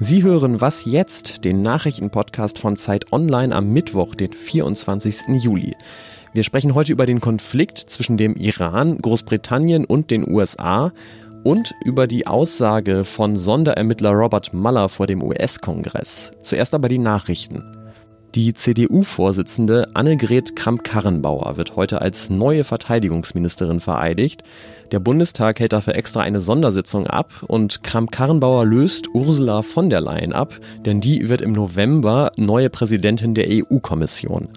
Sie hören Was jetzt, den Nachrichtenpodcast von Zeit Online am Mittwoch, den 24. Juli. Wir sprechen heute über den Konflikt zwischen dem Iran, Großbritannien und den USA und über die Aussage von Sonderermittler Robert Mueller vor dem US-Kongress. Zuerst aber die Nachrichten. Die CDU-Vorsitzende Annegret Kramp-Karrenbauer wird heute als neue Verteidigungsministerin vereidigt. Der Bundestag hält dafür extra eine Sondersitzung ab und Kramp-Karrenbauer löst Ursula von der Leyen ab, denn die wird im November neue Präsidentin der EU-Kommission.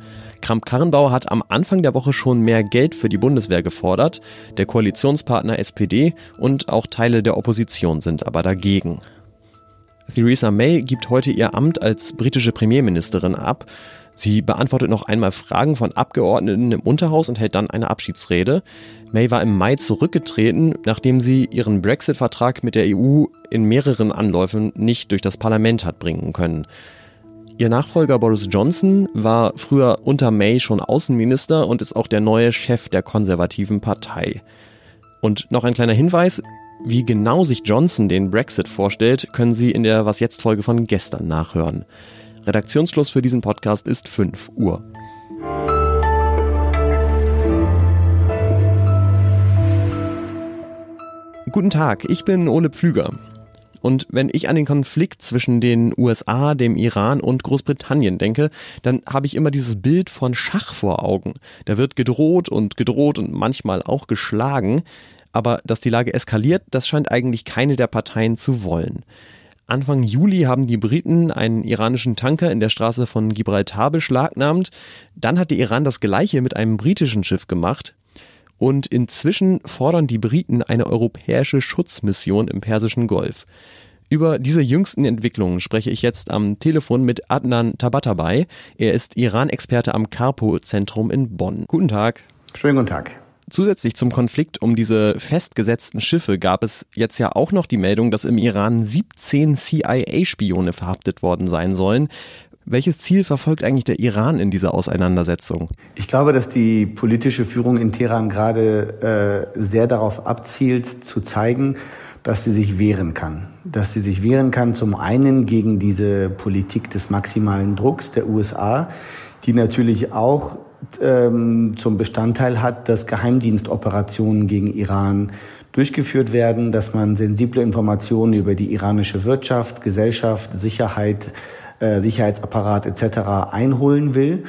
Kramp-Karrenbauer hat am Anfang der Woche schon mehr Geld für die Bundeswehr gefordert. Der Koalitionspartner SPD und auch Teile der Opposition sind aber dagegen. Theresa May gibt heute ihr Amt als britische Premierministerin ab. Sie beantwortet noch einmal Fragen von Abgeordneten im Unterhaus und hält dann eine Abschiedsrede. May war im Mai zurückgetreten, nachdem sie ihren Brexit-Vertrag mit der EU in mehreren Anläufen nicht durch das Parlament hat bringen können. Ihr Nachfolger Boris Johnson war früher unter May schon Außenminister und ist auch der neue Chef der konservativen Partei. Und noch ein kleiner Hinweis, wie genau sich Johnson den Brexit vorstellt, können Sie in der Was jetzt Folge von gestern nachhören. Redaktionsschluss für diesen Podcast ist 5 Uhr. Guten Tag, ich bin Ole Pflüger. Und wenn ich an den Konflikt zwischen den USA, dem Iran und Großbritannien denke, dann habe ich immer dieses Bild von Schach vor Augen. Da wird gedroht und gedroht und manchmal auch geschlagen. Aber dass die Lage eskaliert, das scheint eigentlich keine der Parteien zu wollen. Anfang Juli haben die Briten einen iranischen Tanker in der Straße von Gibraltar beschlagnahmt. Dann hat der Iran das gleiche mit einem britischen Schiff gemacht. Und inzwischen fordern die Briten eine europäische Schutzmission im Persischen Golf. Über diese jüngsten Entwicklungen spreche ich jetzt am Telefon mit Adnan Tabatabai. Er ist Iran-Experte am Carpo-Zentrum in Bonn. Guten Tag. Schönen guten Tag. Zusätzlich zum Konflikt um diese festgesetzten Schiffe gab es jetzt ja auch noch die Meldung, dass im Iran 17 CIA-Spione verhaftet worden sein sollen. Welches Ziel verfolgt eigentlich der Iran in dieser Auseinandersetzung? Ich glaube, dass die politische Führung in Teheran gerade äh, sehr darauf abzielt, zu zeigen, dass sie sich wehren kann. Dass sie sich wehren kann zum einen gegen diese Politik des maximalen Drucks der USA, die natürlich auch ähm, zum Bestandteil hat, dass Geheimdienstoperationen gegen Iran durchgeführt werden, dass man sensible Informationen über die iranische Wirtschaft, Gesellschaft, Sicherheit, äh, Sicherheitsapparat etc. einholen will.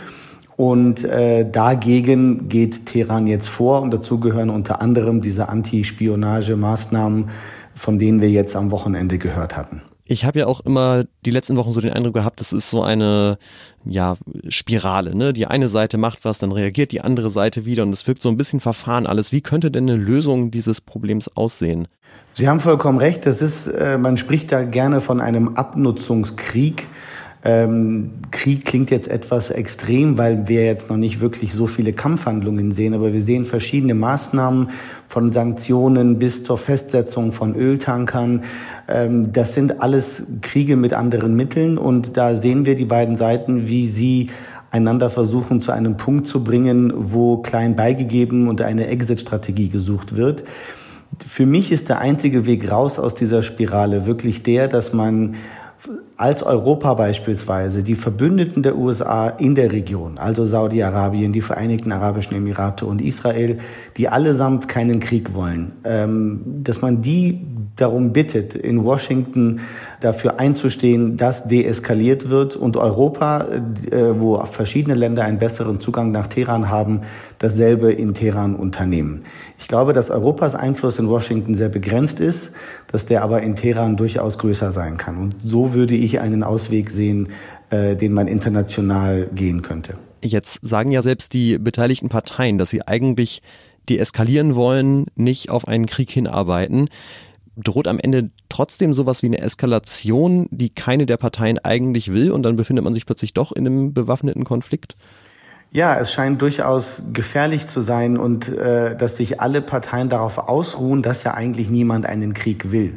Und äh, dagegen geht Teheran jetzt vor und dazu gehören unter anderem diese Anti-Spionage-Maßnahmen, von denen wir jetzt am Wochenende gehört hatten. Ich habe ja auch immer die letzten Wochen so den Eindruck gehabt, das ist so eine ja, Spirale. Ne? Die eine Seite macht was, dann reagiert die andere Seite wieder und es wirkt so ein bisschen verfahren alles. Wie könnte denn eine Lösung dieses Problems aussehen? Sie haben vollkommen recht. Das ist, äh, man spricht da gerne von einem Abnutzungskrieg. Ähm, Krieg klingt jetzt etwas extrem, weil wir jetzt noch nicht wirklich so viele Kampfhandlungen sehen, aber wir sehen verschiedene Maßnahmen von Sanktionen bis zur Festsetzung von Öltankern. Ähm, das sind alles Kriege mit anderen Mitteln und da sehen wir die beiden Seiten, wie sie einander versuchen zu einem Punkt zu bringen, wo klein beigegeben und eine Exit-Strategie gesucht wird. Für mich ist der einzige Weg raus aus dieser Spirale wirklich der, dass man als Europa beispielsweise die Verbündeten der USA in der Region, also Saudi-Arabien, die Vereinigten Arabischen Emirate und Israel, die allesamt keinen Krieg wollen, ähm, dass man die darum bittet, in Washington dafür einzustehen, dass deeskaliert wird und Europa, äh, wo verschiedene Länder einen besseren Zugang nach Teheran haben, dasselbe in Teheran unternehmen. Ich glaube, dass Europas Einfluss in Washington sehr begrenzt ist, dass der aber in Teheran durchaus größer sein kann. Und so würde ich einen Ausweg sehen, äh, den man international gehen könnte. Jetzt sagen ja selbst die beteiligten Parteien, dass sie eigentlich deeskalieren wollen, nicht auf einen Krieg hinarbeiten droht am Ende trotzdem sowas wie eine Eskalation, die keine der Parteien eigentlich will und dann befindet man sich plötzlich doch in einem bewaffneten Konflikt? Ja, es scheint durchaus gefährlich zu sein und äh, dass sich alle Parteien darauf ausruhen, dass ja eigentlich niemand einen Krieg will.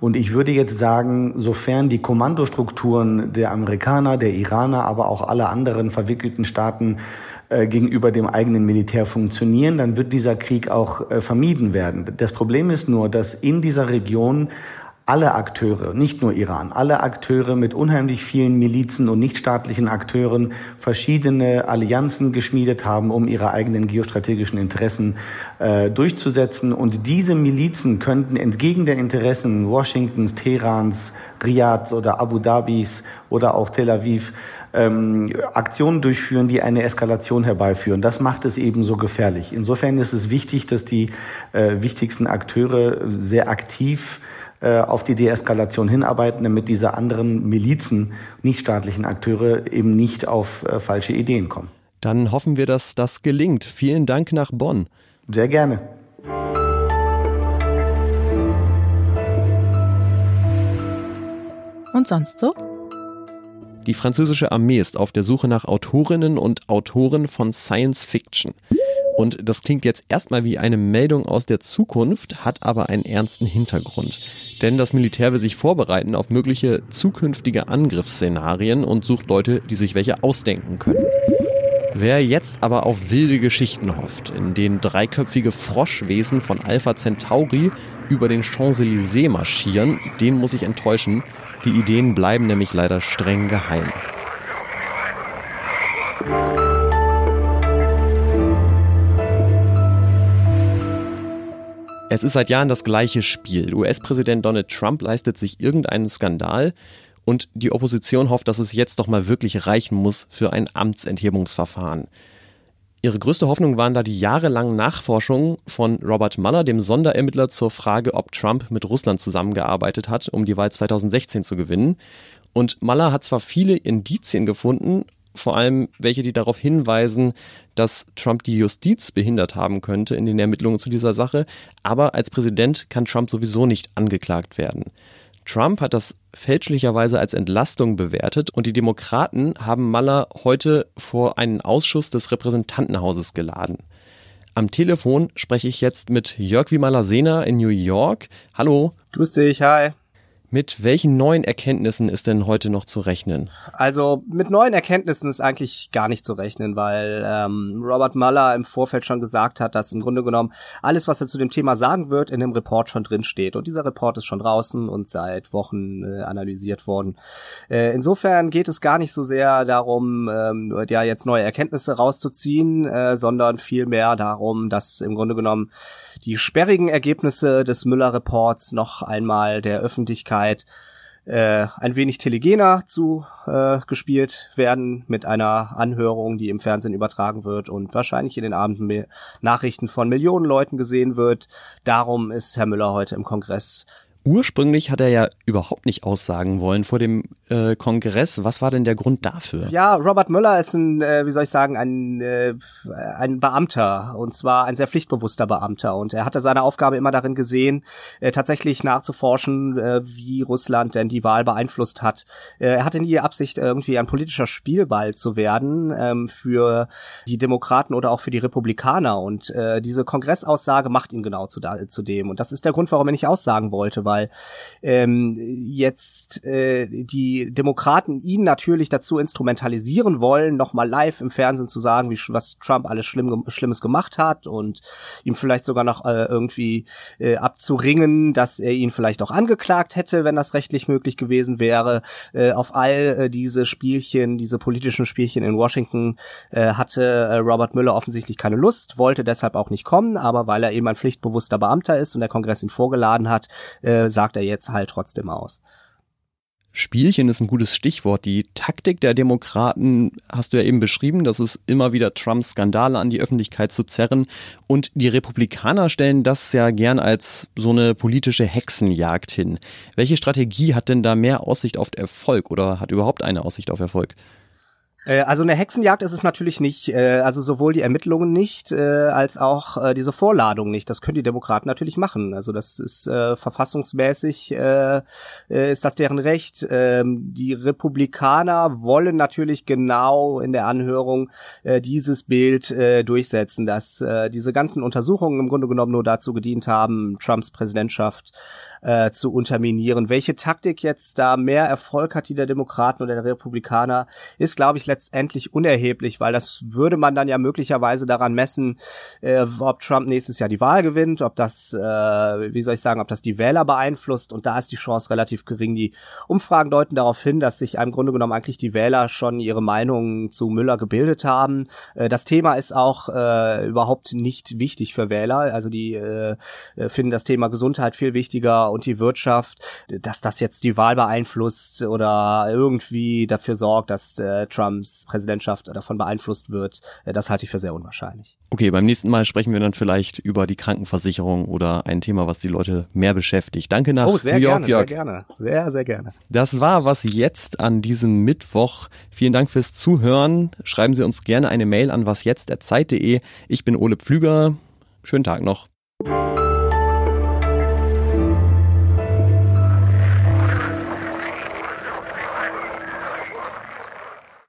Und ich würde jetzt sagen, sofern die Kommandostrukturen der Amerikaner, der Iraner, aber auch aller anderen verwickelten Staaten äh, gegenüber dem eigenen Militär funktionieren, dann wird dieser Krieg auch äh, vermieden werden. Das Problem ist nur, dass in dieser Region alle Akteure, nicht nur Iran, alle Akteure mit unheimlich vielen Milizen und nichtstaatlichen Akteuren verschiedene Allianzen geschmiedet haben, um ihre eigenen geostrategischen Interessen äh, durchzusetzen. Und diese Milizen könnten entgegen der Interessen Washingtons, Teherans, Riads oder Abu Dhabis oder auch Tel Aviv ähm, Aktionen durchführen, die eine Eskalation herbeiführen. Das macht es eben so gefährlich. Insofern ist es wichtig, dass die äh, wichtigsten Akteure sehr aktiv äh, auf die Deeskalation hinarbeiten, damit diese anderen Milizen, nichtstaatlichen Akteure eben nicht auf äh, falsche Ideen kommen. Dann hoffen wir, dass das gelingt. Vielen Dank nach Bonn. Sehr gerne. Und sonst so? Die französische Armee ist auf der Suche nach Autorinnen und Autoren von Science Fiction. Und das klingt jetzt erstmal wie eine Meldung aus der Zukunft, hat aber einen ernsten Hintergrund. Denn das Militär will sich vorbereiten auf mögliche zukünftige Angriffsszenarien und sucht Leute, die sich welche ausdenken können. Wer jetzt aber auf wilde Geschichten hofft, in denen dreiköpfige Froschwesen von Alpha Centauri über den Champs-Élysées marschieren, den muss ich enttäuschen. Die Ideen bleiben nämlich leider streng geheim. Es ist seit Jahren das gleiche Spiel. US-Präsident Donald Trump leistet sich irgendeinen Skandal und die Opposition hofft, dass es jetzt doch mal wirklich reichen muss für ein Amtsenthebungsverfahren. Ihre größte Hoffnung waren da die jahrelangen Nachforschungen von Robert Mueller, dem Sonderermittler zur Frage, ob Trump mit Russland zusammengearbeitet hat, um die Wahl 2016 zu gewinnen. Und Mueller hat zwar viele Indizien gefunden, vor allem welche, die darauf hinweisen, dass Trump die Justiz behindert haben könnte in den Ermittlungen zu dieser Sache, aber als Präsident kann Trump sowieso nicht angeklagt werden. Trump hat das fälschlicherweise als Entlastung bewertet und die Demokraten haben Maller heute vor einen Ausschuss des Repräsentantenhauses geladen. Am Telefon spreche ich jetzt mit Jörg Wimala-Sena in New York. Hallo. Grüß dich, hi. Mit welchen neuen Erkenntnissen ist denn heute noch zu rechnen? Also mit neuen Erkenntnissen ist eigentlich gar nicht zu rechnen, weil ähm, Robert Mueller im Vorfeld schon gesagt hat, dass im Grunde genommen alles, was er zu dem Thema sagen wird, in dem Report schon drin steht. Und dieser Report ist schon draußen und seit Wochen äh, analysiert worden. Äh, insofern geht es gar nicht so sehr darum, ähm, ja jetzt neue Erkenntnisse rauszuziehen, äh, sondern vielmehr darum, dass im Grunde genommen die sperrigen Ergebnisse des Müller-Reports noch einmal der Öffentlichkeit äh, ein wenig telegener zu äh, gespielt werden mit einer Anhörung, die im Fernsehen übertragen wird und wahrscheinlich in den Abenden Nachrichten von Millionen Leuten gesehen wird. Darum ist Herr Müller heute im Kongress Ursprünglich hat er ja überhaupt nicht aussagen wollen vor dem äh, Kongress. Was war denn der Grund dafür? Ja, Robert Müller ist ein, äh, wie soll ich sagen, ein, äh, ein Beamter und zwar ein sehr pflichtbewusster Beamter und er hatte seine Aufgabe immer darin gesehen, äh, tatsächlich nachzuforschen, äh, wie Russland denn die Wahl beeinflusst hat. Äh, er hatte nie die Absicht, irgendwie ein politischer Spielball zu werden ähm, für die Demokraten oder auch für die Republikaner und äh, diese Kongressaussage macht ihn genau zu, zu dem und das ist der Grund, warum er nicht aussagen wollte, weil ähm, jetzt äh, die Demokraten ihn natürlich dazu instrumentalisieren wollen, nochmal live im Fernsehen zu sagen, wie was Trump alles Schlimm, Schlimmes gemacht hat und ihm vielleicht sogar noch äh, irgendwie äh, abzuringen, dass er ihn vielleicht auch angeklagt hätte, wenn das rechtlich möglich gewesen wäre. Äh, auf all äh, diese Spielchen, diese politischen Spielchen in Washington äh, hatte äh, Robert Müller offensichtlich keine Lust, wollte deshalb auch nicht kommen, aber weil er eben ein pflichtbewusster Beamter ist und der Kongress ihn vorgeladen hat, äh, sagt er jetzt halt trotzdem aus. Spielchen ist ein gutes Stichwort. Die Taktik der Demokraten hast du ja eben beschrieben, das ist immer wieder Trumps Skandale an die Öffentlichkeit zu zerren. Und die Republikaner stellen das ja gern als so eine politische Hexenjagd hin. Welche Strategie hat denn da mehr Aussicht auf Erfolg oder hat überhaupt eine Aussicht auf Erfolg? Äh, also eine Hexenjagd ist es natürlich nicht, äh, also sowohl die Ermittlungen nicht, äh, als auch äh, diese Vorladung nicht. Das können die Demokraten natürlich machen. Also das ist äh, verfassungsmäßig, äh, äh, ist das deren Recht. Ähm, die Republikaner wollen natürlich genau in der Anhörung äh, dieses Bild äh, durchsetzen, dass äh, diese ganzen Untersuchungen im Grunde genommen nur dazu gedient haben, Trumps Präsidentschaft äh, zu unterminieren. Welche Taktik jetzt da mehr Erfolg hat, die der Demokraten oder der Republikaner, ist, glaube ich, letztendlich unerheblich, weil das würde man dann ja möglicherweise daran messen, äh, ob Trump nächstes Jahr die Wahl gewinnt, ob das, äh, wie soll ich sagen, ob das die Wähler beeinflusst und da ist die Chance relativ gering. Die Umfragen deuten darauf hin, dass sich im Grunde genommen eigentlich die Wähler schon ihre Meinung zu Müller gebildet haben. Äh, das Thema ist auch äh, überhaupt nicht wichtig für Wähler. Also die äh, finden das Thema Gesundheit viel wichtiger und die Wirtschaft, dass das jetzt die Wahl beeinflusst oder irgendwie dafür sorgt, dass äh, Trumps Präsidentschaft davon beeinflusst wird, äh, das halte ich für sehr unwahrscheinlich. Okay, beim nächsten Mal sprechen wir dann vielleicht über die Krankenversicherung oder ein Thema, was die Leute mehr beschäftigt. Danke nach oh, sehr New York, gerne, Jörg. Sehr gerne, sehr, sehr gerne. Das war was jetzt an diesem Mittwoch. Vielen Dank fürs Zuhören. Schreiben Sie uns gerne eine Mail an wasjetzt.zeit.de. Ich bin Ole Pflüger. Schönen Tag noch.